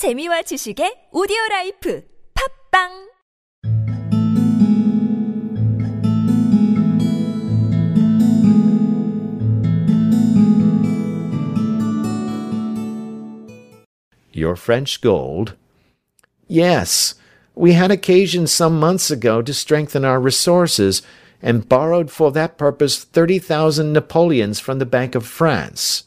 재미와 지식의 오디오 라이프 팝빵 Your French gold? Yes. We had occasion some months ago to strengthen our resources, and borrowed for that purpose thirty thousand Napoleons from the Bank of France.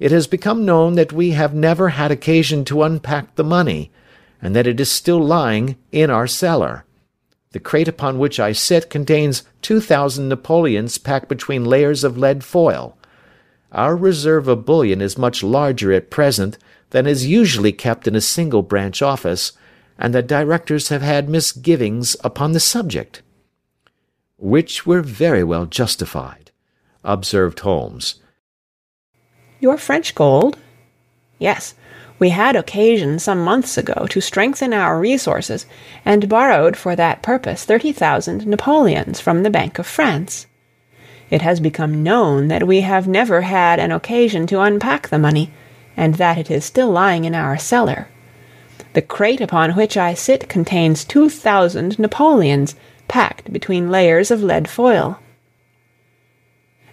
It has become known that we have never had occasion to unpack the money, and that it is still lying in our cellar. The crate upon which I sit contains two thousand Napoleons packed between layers of lead foil. Our reserve of bullion is much larger at present than is usually kept in a single branch office, and the directors have had misgivings upon the subject. Which were very well justified, observed Holmes. Your French gold? Yes, we had occasion some months ago to strengthen our resources, and borrowed for that purpose thirty thousand Napoleons from the Bank of France. It has become known that we have never had an occasion to unpack the money, and that it is still lying in our cellar. The crate upon which I sit contains two thousand Napoleons, packed between layers of lead foil.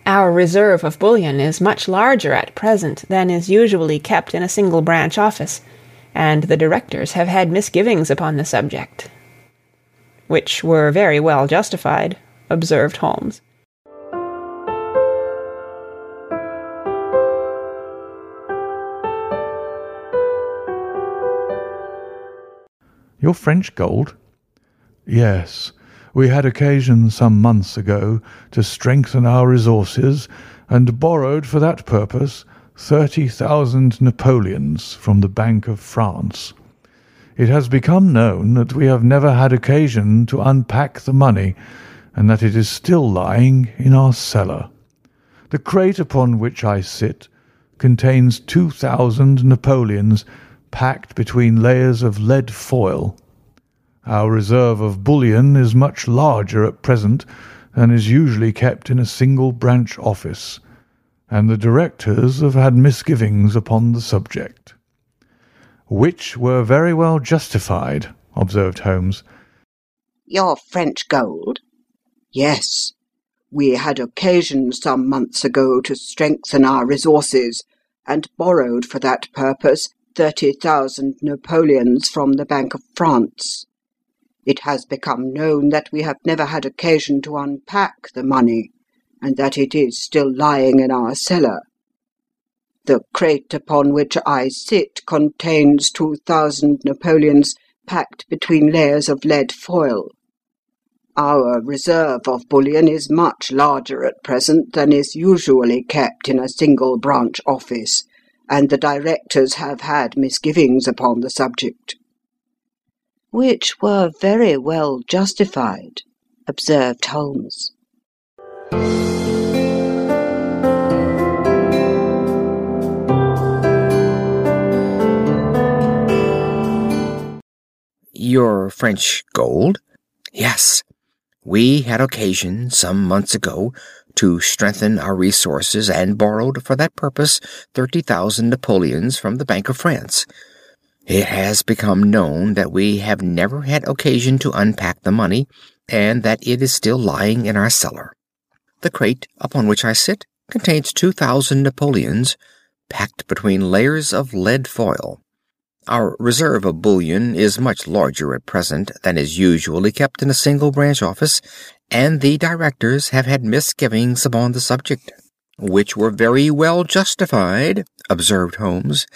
Our reserve of bullion is much larger at present than is usually kept in a single branch office, and the directors have had misgivings upon the subject. Which were very well justified, observed Holmes. Your French gold? Yes. We had occasion some months ago to strengthen our resources, and borrowed for that purpose thirty thousand Napoleons from the Bank of France. It has become known that we have never had occasion to unpack the money, and that it is still lying in our cellar. The crate upon which I sit contains two thousand Napoleons packed between layers of lead foil. Our reserve of bullion is much larger at present than is usually kept in a single branch office, and the directors have had misgivings upon the subject. Which were very well justified, observed Holmes. Your French gold? Yes. We had occasion some months ago to strengthen our resources, and borrowed for that purpose thirty thousand Napoleons from the Bank of France. It has become known that we have never had occasion to unpack the money, and that it is still lying in our cellar. The crate upon which I sit contains two thousand Napoleons packed between layers of lead foil. Our reserve of bullion is much larger at present than is usually kept in a single branch office, and the directors have had misgivings upon the subject which were very well justified, observed Holmes. Your French gold? Yes. We had occasion, some months ago, to strengthen our resources and borrowed for that purpose thirty thousand Napoleons from the Bank of France. It has become known that we have never had occasion to unpack the money, and that it is still lying in our cellar. The crate upon which I sit contains two thousand Napoleons, packed between layers of lead foil. Our reserve of bullion is much larger at present than is usually kept in a single branch office, and the directors have had misgivings upon the subject, which were very well justified, observed Holmes.